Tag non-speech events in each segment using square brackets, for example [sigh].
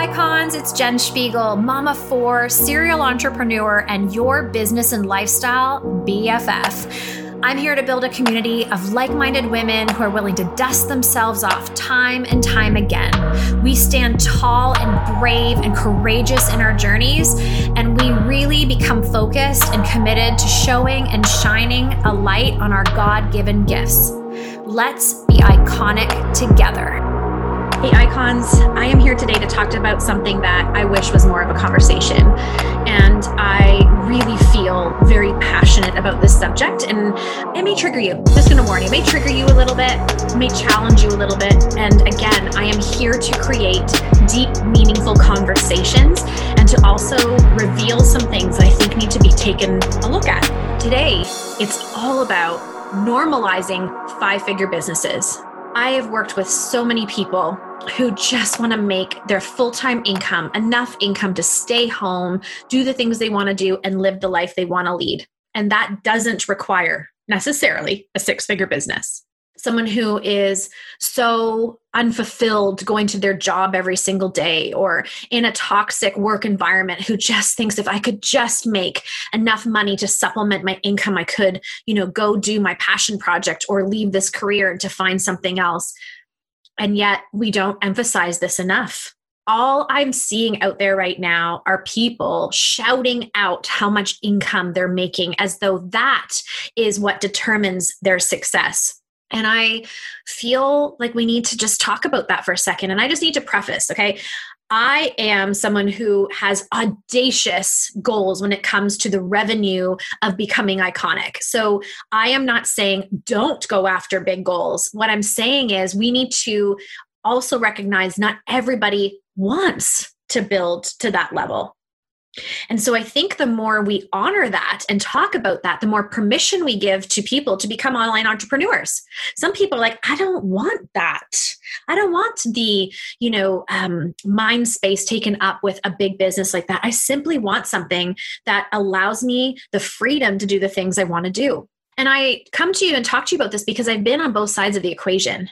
icons, it's Jen Spiegel, mama four, serial entrepreneur, and your business and lifestyle BFF. I'm here to build a community of like minded women who are willing to dust themselves off time and time again. We stand tall and brave and courageous in our journeys, and we really become focused and committed to showing and shining a light on our God given gifts. Let's be iconic together. Hey, icons, I am here today to talk about something that I wish was more of a conversation. And I really feel very passionate about this subject. And it may trigger you. Just gonna warn you, it may trigger you a little bit, may challenge you a little bit. And again, I am here to create deep, meaningful conversations and to also reveal some things that I think need to be taken a look at. Today, it's all about normalizing five figure businesses. I have worked with so many people who just want to make their full time income enough income to stay home, do the things they want to do, and live the life they want to lead. And that doesn't require necessarily a six figure business. Someone who is so unfulfilled going to their job every single day or in a toxic work environment who just thinks if I could just make enough money to supplement my income, I could, you know, go do my passion project or leave this career to find something else and yet we don't emphasize this enough. All I'm seeing out there right now are people shouting out how much income they're making as though that is what determines their success. And I feel like we need to just talk about that for a second. And I just need to preface, okay? I am someone who has audacious goals when it comes to the revenue of becoming iconic. So I am not saying don't go after big goals. What I'm saying is we need to also recognize not everybody wants to build to that level. And so I think the more we honor that and talk about that, the more permission we give to people to become online entrepreneurs. Some people are like, I don't want that. I don't want the, you know, um, mind space taken up with a big business like that. I simply want something that allows me the freedom to do the things I want to do. And I come to you and talk to you about this because I've been on both sides of the equation.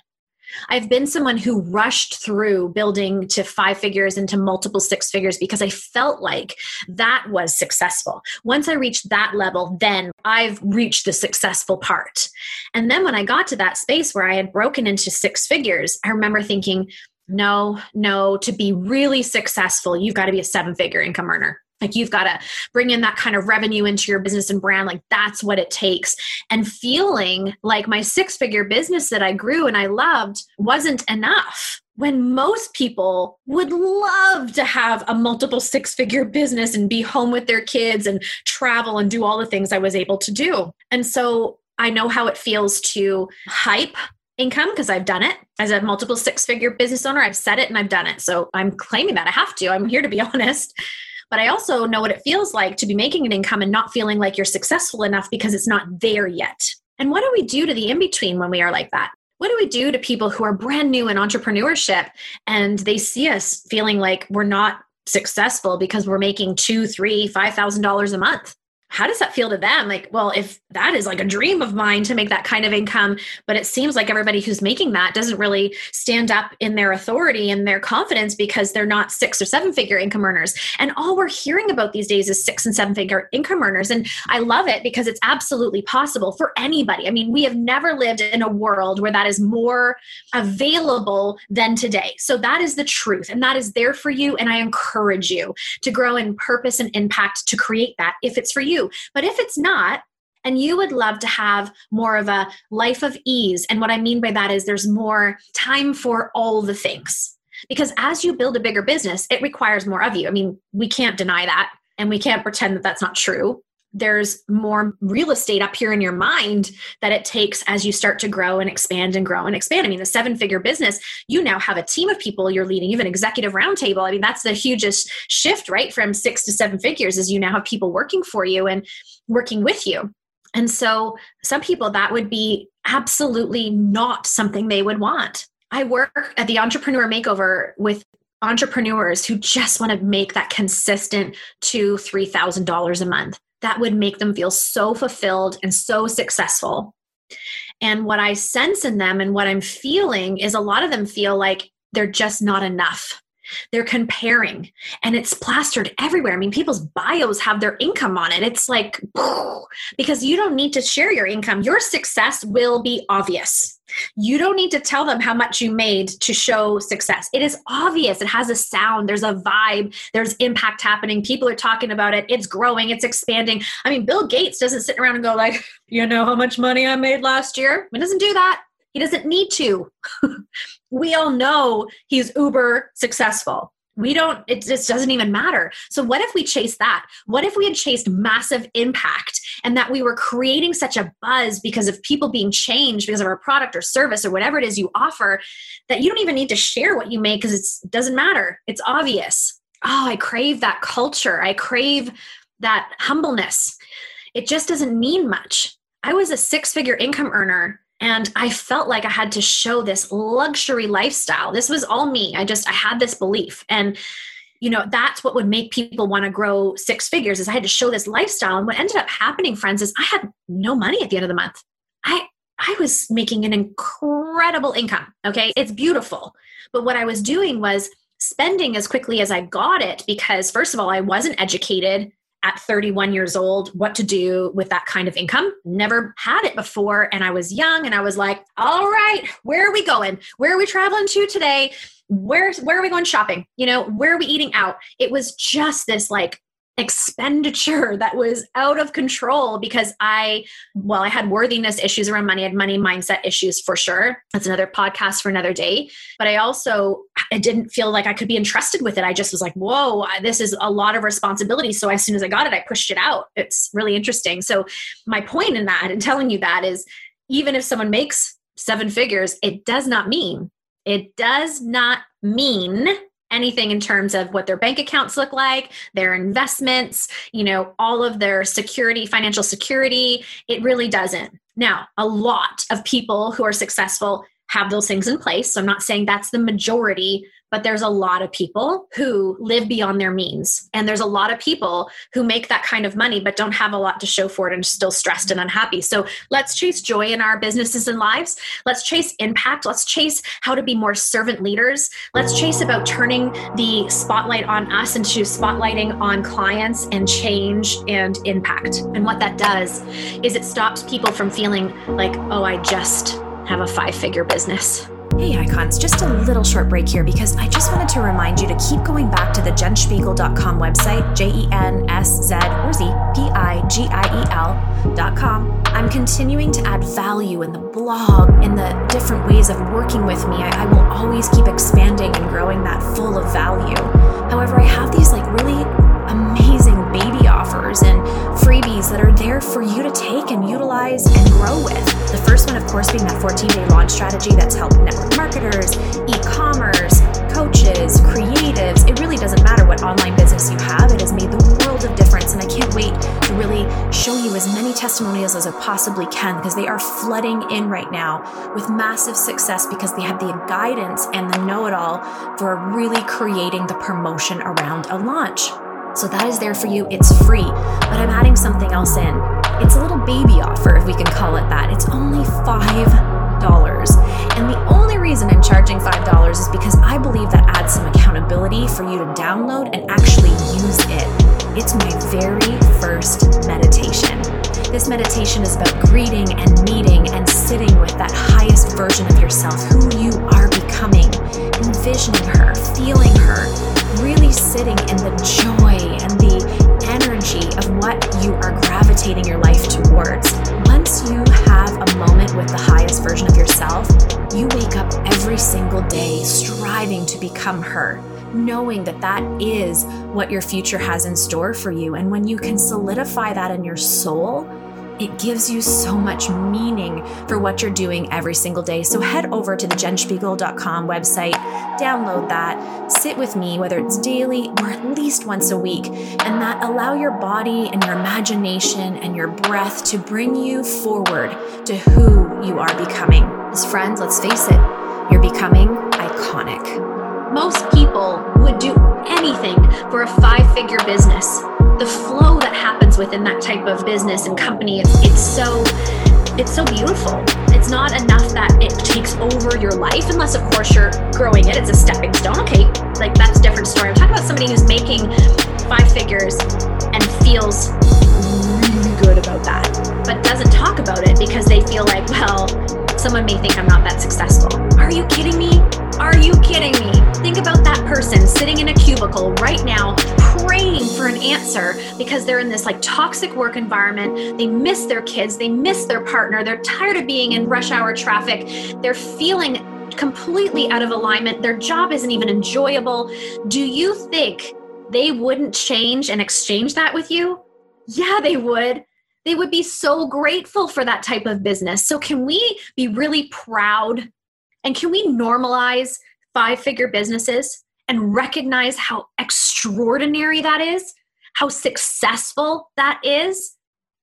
I've been someone who rushed through building to five figures into multiple six figures because I felt like that was successful. Once I reached that level, then I've reached the successful part. And then when I got to that space where I had broken into six figures, I remember thinking, no, no, to be really successful, you've got to be a seven figure income earner. Like you've got to bring in that kind of revenue into your business and brand. Like that's what it takes. And feeling like my six figure business that I grew and I loved wasn't enough when most people would love to have a multiple six figure business and be home with their kids and travel and do all the things I was able to do. And so I know how it feels to hype income because I've done it as a multiple six figure business owner. I've said it and I've done it. So I'm claiming that I have to. I'm here to be [laughs] honest. But I also know what it feels like to be making an income and not feeling like you're successful enough because it's not there yet. And what do we do to the in between when we are like that? What do we do to people who are brand new in entrepreneurship and they see us feeling like we're not successful because we're making two, three, five thousand dollars a month? How does that feel to them? Like, well, if that is like a dream of mine to make that kind of income, but it seems like everybody who's making that doesn't really stand up in their authority and their confidence because they're not six or seven figure income earners. And all we're hearing about these days is six and seven figure income earners. And I love it because it's absolutely possible for anybody. I mean, we have never lived in a world where that is more available than today. So that is the truth. And that is there for you. And I encourage you to grow in purpose and impact to create that if it's for you you. But if it's not, and you would love to have more of a life of ease, and what I mean by that is there's more time for all the things. Because as you build a bigger business, it requires more of you. I mean, we can't deny that, and we can't pretend that that's not true there's more real estate up here in your mind that it takes as you start to grow and expand and grow and expand. I mean, the seven figure business, you now have a team of people you're leading, an executive roundtable. I mean, that's the hugest shift, right? From six to seven figures is you now have people working for you and working with you. And so some people that would be absolutely not something they would want. I work at the Entrepreneur Makeover with entrepreneurs who just want to make that consistent two, three thousand dollars a month that would make them feel so fulfilled and so successful. And what I sense in them and what I'm feeling is a lot of them feel like they're just not enough. They're comparing and it's plastered everywhere. I mean, people's bios have their income on it. It's like, [sighs] because you don't need to share your income. Your success will be obvious. You don't need to tell them how much you made to show success. It is obvious. It has a sound, there's a vibe, there's impact happening. People are talking about it. It's growing, it's expanding. I mean, Bill Gates doesn't sit around and go like, [laughs] "You know how much money I made last year?" He doesn't do that. He doesn't need to. [laughs] we all know he's uber successful. We don't, it just doesn't even matter. So, what if we chased that? What if we had chased massive impact and that we were creating such a buzz because of people being changed because of our product or service or whatever it is you offer that you don't even need to share what you make because it doesn't matter? It's obvious. Oh, I crave that culture. I crave that humbleness. It just doesn't mean much. I was a six figure income earner and i felt like i had to show this luxury lifestyle. This was all me. I just i had this belief. And you know that's what would make people want to grow six figures is i had to show this lifestyle. And what ended up happening friends is i had no money at the end of the month. I i was making an incredible income okay? It's beautiful. But what i was doing was spending as quickly as i got it because first of all i wasn't educated at 31 years old what to do with that kind of income. Never had it before. And I was young and I was like, all right, where are we going? Where are we traveling to today? Where, where are we going shopping? You know, where are we eating out? It was just this like expenditure that was out of control because I, well, I had worthiness issues around money, I had money mindset issues for sure. That's another podcast for another day. But I also, I didn't feel like I could be entrusted with it. I just was like, whoa, this is a lot of responsibility. So as soon as I got it, I pushed it out. It's really interesting. So my point in that and telling you that is even if someone makes seven figures, it does not mean, it does not mean anything in terms of what their bank accounts look like, their investments, you know, all of their security, financial security. It really doesn't. Now, a lot of people who are successful have those things in place. So I'm not saying that's the majority, but there's a lot of people who live beyond their means. And there's a lot of people who make that kind of money but don't have a lot to show for it and still stressed and unhappy. So let's chase joy in our businesses and lives. Let's chase impact. Let's chase how to be more servant leaders. Let's chase about turning the spotlight on us into spotlighting on clients and change and impact. And what that does is it stops people from feeling like, oh, I just have a five figure business. Hey icons, just a little short break here because I just wanted to remind you to keep going back to the jenspiegel.com website, J E N S Z or Z P I G I E L.com. I'm continuing to add value in the blog, in the different ways of working with me. I, I will always keep expanding and growing that full of value. However, I have these like really amazing offers and freebies that are there for you to take and utilize and grow with. The first one, of course, being that 14 day launch strategy that's helped network marketers, e commerce, coaches, creatives. It really doesn't matter what online business you have, it has made the world of difference. And I can't wait to really show you as many testimonials as I possibly can because they are flooding in right now with massive success because they have the guidance and the know it all for really creating the promotion around a launch. So that is there for you. It's free, but I'm adding something else in. It's a little baby offer, if we can call it that. It's only $5. And the only reason I'm charging $5 is because I believe that adds some accountability for you to download and actually use it. It's my very first meditation. This meditation is about greeting and meeting and sitting with that highest version of yourself, who you are becoming, envisioning her, feeling her, really sitting in the joy what you are gravitating your life towards. Once you have a moment with the highest version of yourself, you wake up every single day striving to become her knowing that that is what your future has in store for you. And when you can solidify that in your soul, it gives you so much meaning for what you're doing every single day. So head over to the jenspiegel.com website, download that, sit with me, whether it's daily or at least once a week, and that allow your body and your imagination and your breath to bring you forward to who you are becoming. As friends, let's face it, you're becoming iconic. Most people would do anything for a five figure business the flow that happens within that type of business and company it's, it's so it's so beautiful. It's not enough that it takes over your life, unless, of course, you're growing it. It's a stepping stone. Okay, like that's a different story. I'm talking about somebody who's making five figures and feels really good about that, but doesn't talk about it because they feel like, well, someone may think I'm not that successful. Are you kidding me? Are you kidding me? Think about that person sitting in a cubicle right now, praying for an answer because they're in this like toxic work environment. They miss their kids, they miss their partner, they're tired of being in rush hour traffic, they're feeling completely out of alignment, their job isn't even enjoyable. Do you think they wouldn't change and exchange that with you? Yeah, they would they would be so grateful for that type of business. So, can we be really proud and can we normalize five figure businesses and recognize how extraordinary that is? How successful that is?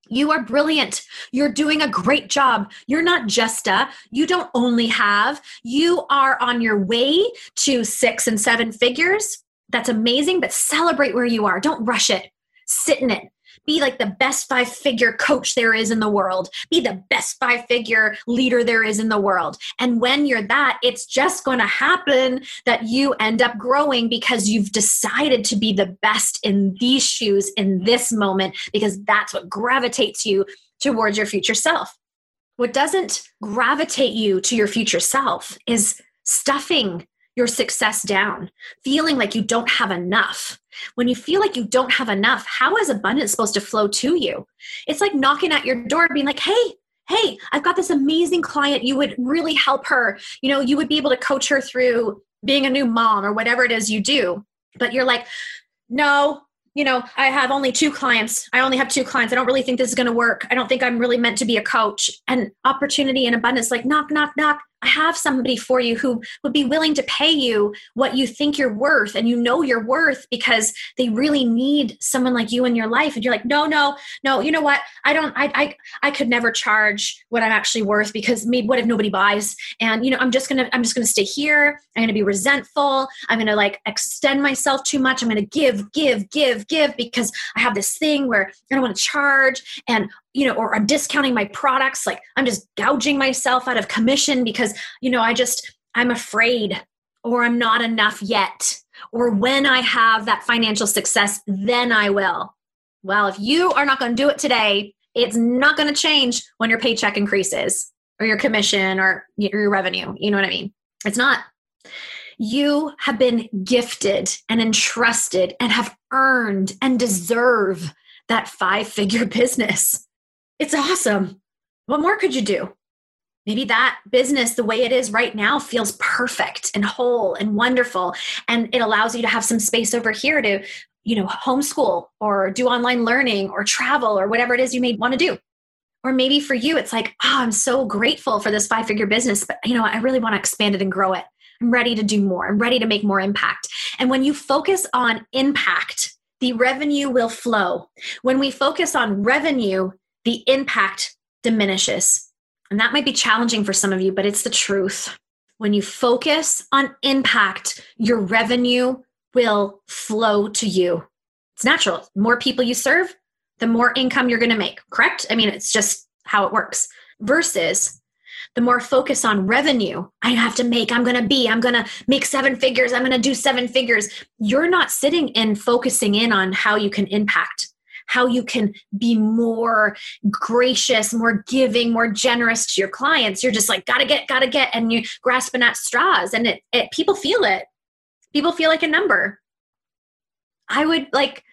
You are brilliant. You're doing a great job. You're not just a, you don't only have, you are on your way to six and seven figures. That's amazing, but celebrate where you are. Don't rush it. Sit in it be like the best five figure coach there is in the world, be the best five figure leader there is in the world. And when you're that, it's just going to happen that you end up growing because you've decided to be the best in these shoes in this moment because that's what gravitates you towards your future self. What doesn't gravitate you to your future self is stuffing your success down, feeling like you don't have enough. When you feel like you don't have enough, how is abundance supposed to flow to you? It's like knocking at your door, being like, hey, hey, I've got this amazing client. You would really help her. You know, you would be able to coach her through being a new mom or whatever it is you do. But you're like, no, you know, I have only two clients. I only have two clients. I don't really think this is going to work. I don't think I'm really meant to be a coach. And opportunity and abundance, like knock, knock, knock. I have somebody for you who would be willing to pay you what you think you're worth and you know you're worth because they really need someone like you in your life. And you're like no no no you know what? I don't I I, I could never charge what I'm actually worth because maybe what if nobody buys? And you know I'm just going to I'm just going to stay here. I'm going to be resentful. I'm going to like extend myself too much. I'm going to give give give give because I have this thing where I don't want to charge. And you know, or I'm discounting my products. Like I'm just gouging myself out of commission because, you know, I just, I'm afraid or I'm not enough yet. Or when I have that financial success, then I will. Well, if you are not going to do it today, it's not going to change when your paycheck increases or your commission or your revenue. You know what I mean? It's not. You have been gifted and entrusted and have earned and deserve that five figure [laughs] business. It's awesome. What more could you do? Maybe that business, the way it is right now, feels perfect and whole and wonderful. And it allows you to have some space over here to, you know, homeschool or do online learning or travel or whatever it is you may want to do. Or maybe for you, it's like, oh, I'm so grateful for this five figure business, but you know, I really want to expand it and grow it. I'm ready to do more. I'm ready to make more impact. And when you focus on impact, the revenue will flow. When we focus on revenue, the impact diminishes. And that might be challenging for some of you, but it's the truth. When you focus on impact, your revenue will flow to you. It's natural. More people you serve, the more income you're going to make, correct? I mean, it's just how it works. Versus the more focus on revenue I have to make, I'm going to be, I'm going to make seven figures, I'm going to do seven figures. You're not sitting and focusing in on how you can impact how you can be more gracious, more giving, more generous to your clients. You're just like, gotta get, gotta get, and you're grasping at straws. And it, it people feel it. People feel like a number. I would like,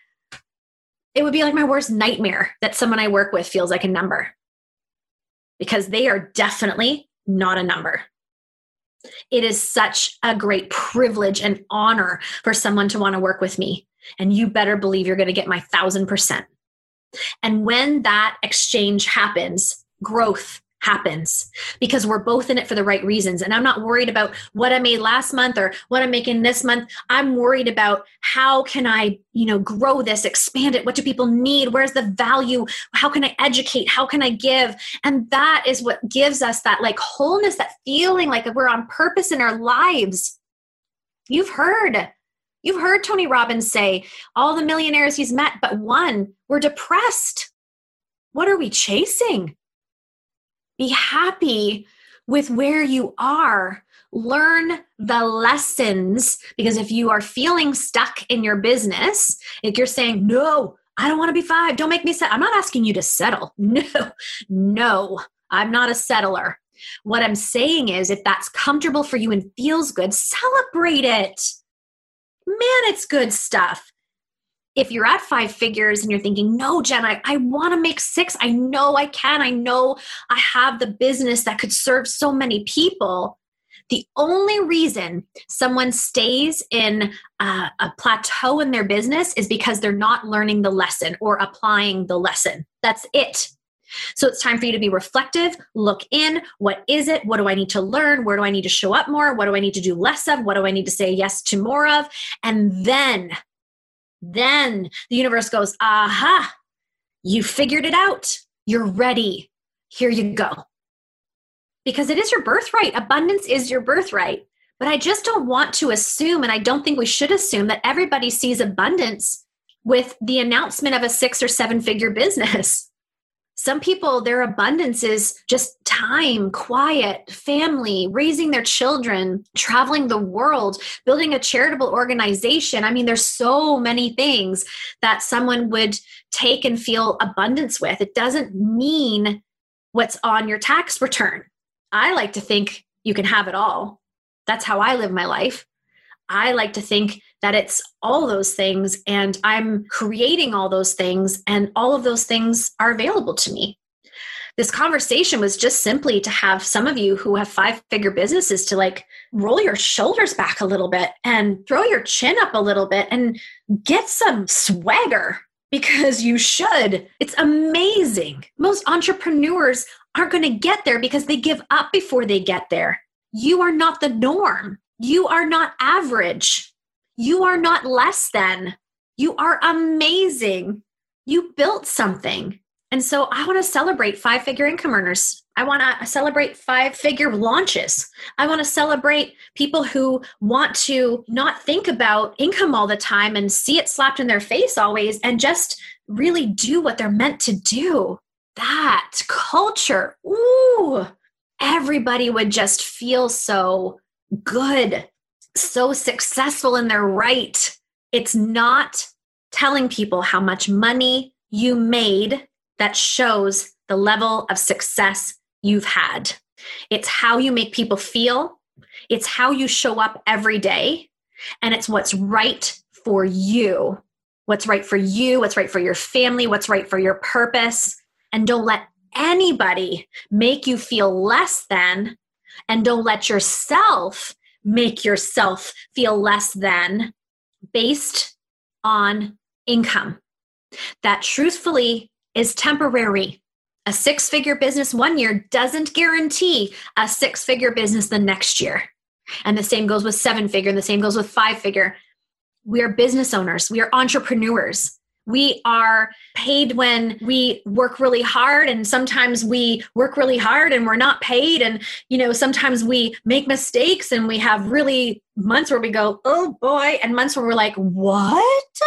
it would be like my worst nightmare that someone I work with feels like a number because they are definitely not a number. It is such a great privilege and honor for someone to want to work with me and you better believe you're going to get my thousand percent. And when that exchange happens, growth happens because we're both in it for the right reasons. And I'm not worried about what I made last month or what I'm making this month. I'm worried about how can I, you know, grow this, expand it? What do people need? Where's the value? How can I educate? How can I give? And that is what gives us that like wholeness, that feeling like we're on purpose in our lives. You've heard You've heard Tony Robbins say all the millionaires he's met, but one were depressed. What are we chasing? Be happy with where you are. Learn the lessons because if you are feeling stuck in your business, if you're saying, no, I don't want to be five, don't make me set. I'm not asking you to settle. [laughs] No, no, I'm not a settler. What I'm saying is, if that's comfortable for you and feels good, celebrate it. Man, it's good stuff. If you're at five figures and you're thinking, no, Jen, I, I want to make six. I know I can. I know I have the business that could serve so many people. The only reason someone stays in a, a, plateau in their business is because they're not learning the lesson or applying the lesson. That's it. So it's time for you to be reflective, look in. What is it? What do I need to learn? Where do I need to show up more? What do I need to do less of? What do I need to say yes to more of? And then, then the universe goes, aha, you figured it out. You're ready. Here you go. Because it is your birthright. Abundance is your birthright. But I just don't want to assume, and I don't think we should assume that everybody sees abundance with the announcement of a six or seven figure business. Some people, their abundance is just time, quiet, family, raising their children, traveling the world, building a charitable organization. I mean, there's so many things that someone would take and feel abundance with. It doesn't mean what's on your tax return. I like to think you can have it all. That's how I live my life. I like to think that it's all those things and I'm creating all those things and all of those things are available to me. This conversation was just simply to have some of you who have five figure businesses to like roll your shoulders back a little bit and throw your chin up a little bit and get some swagger because you should. It's amazing. Most entrepreneurs aren't going to get there because they give up before they get there. You are not the norm. You are not average. You are not less than. You are amazing. You built something. And so I want to celebrate five figure income earners. I want to celebrate five figure launches. I want to celebrate people who want to not think about income all the time and see it slapped in their face always and just really do what they're meant to do. That culture, ooh, everybody would just feel so good, so successful in their right. It's not telling people how much money you made that shows the level of success you've had. It's how you make people feel, it's how you show up every day, and it's what's right for you. What's right for you, what's right for your family, what's right for your purpose. And don't let anybody make you feel less than and don't let yourself make yourself feel less than based on income. That truthfully is temporary. A six figure business one year doesn't guarantee a six figure business the next year. And the same goes with seven figure, and the same goes with five figure. We are business owners, we are entrepreneurs. We are paid when we work really hard, and sometimes we work really hard and we're not paid. And, you know, sometimes we make mistakes and we have really months where we go, oh boy, and months where we're like, what?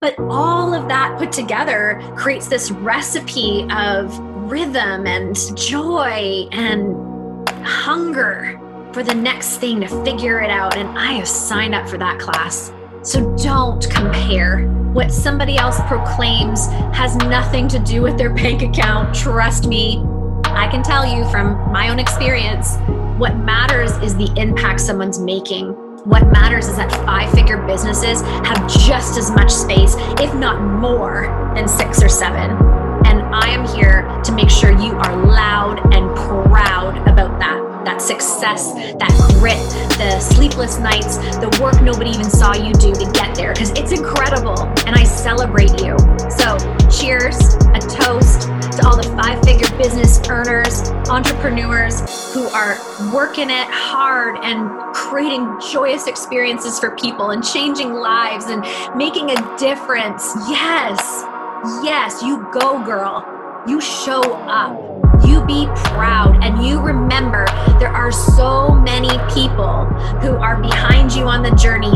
But all of that put together creates this recipe of rhythm and joy and hunger for the next thing to figure it out. And I have signed up for that class. So don't compare. What somebody else proclaims has nothing to do with their bank account. Trust me. I can tell you from my own experience, what matters is the impact someone's making. What matters is that five figure businesses have just as much space, if not more, than six or seven. And I am here to make sure you are loud and proud about that that success, that grit, the sleepless nights, the work nobody even saw you do to get there, because it's incredible. And I celebrate you. So, cheers, a toast to all the five figure business earners, entrepreneurs who are working it hard and creating joyous experiences for people and changing lives and making a difference. Yes, yes, you go, girl. You show up. You be proud and you remember there are so many people who are behind you on the journey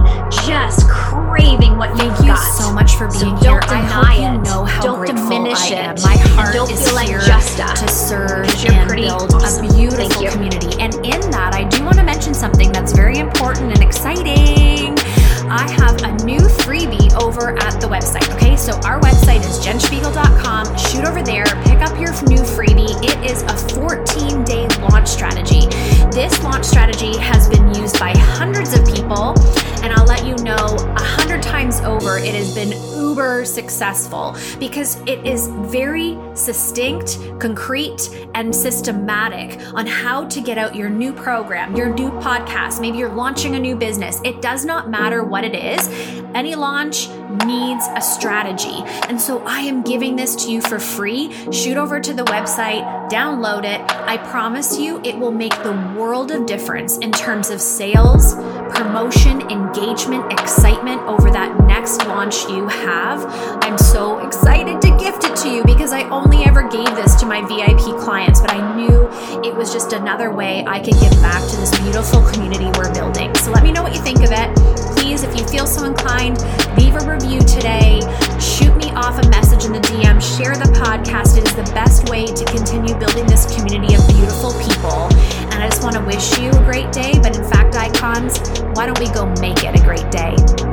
just craving what Thank you've you got. so much for being so here. Don't I hope it. you know how don't grateful diminish I it. My heart don't is feel like here Justa. to serve and pretty build awesome. a beautiful community. And in that, I do want to mention something that's very important and exciting. I have a new freebie over at the website. Okay, so our website is jenspiegel.com. Shoot over there, pick up your new freebie. It is a 14 day launch strategy. This launch strategy has been used by hundreds of people, and I'll let you know a hundred times over it has been uber successful because it is very succinct, concrete, and systematic on how to get out your new program, your new podcast. Maybe you're launching a new business. It does not matter what it is. Any launch needs a strategy. And so I am giving this to you for free. Shoot over to the website, download it. I promise you it will make the world of difference in terms of sales, promotion, engagement, excitement over that next launch you have. I'm so excited to gift it to you because I only ever gave this to my VIP clients, but I knew it was just another way I could give back to this beautiful community we're building. So let me know what you think of it. Please, if you feel so inclined, leave a review today. Shoot me off a message in the DM. Share the podcast. It is the best way to continue building this community of beautiful people. I just want to wish you a great day. But in fact, icons, why don't we go make it a great day?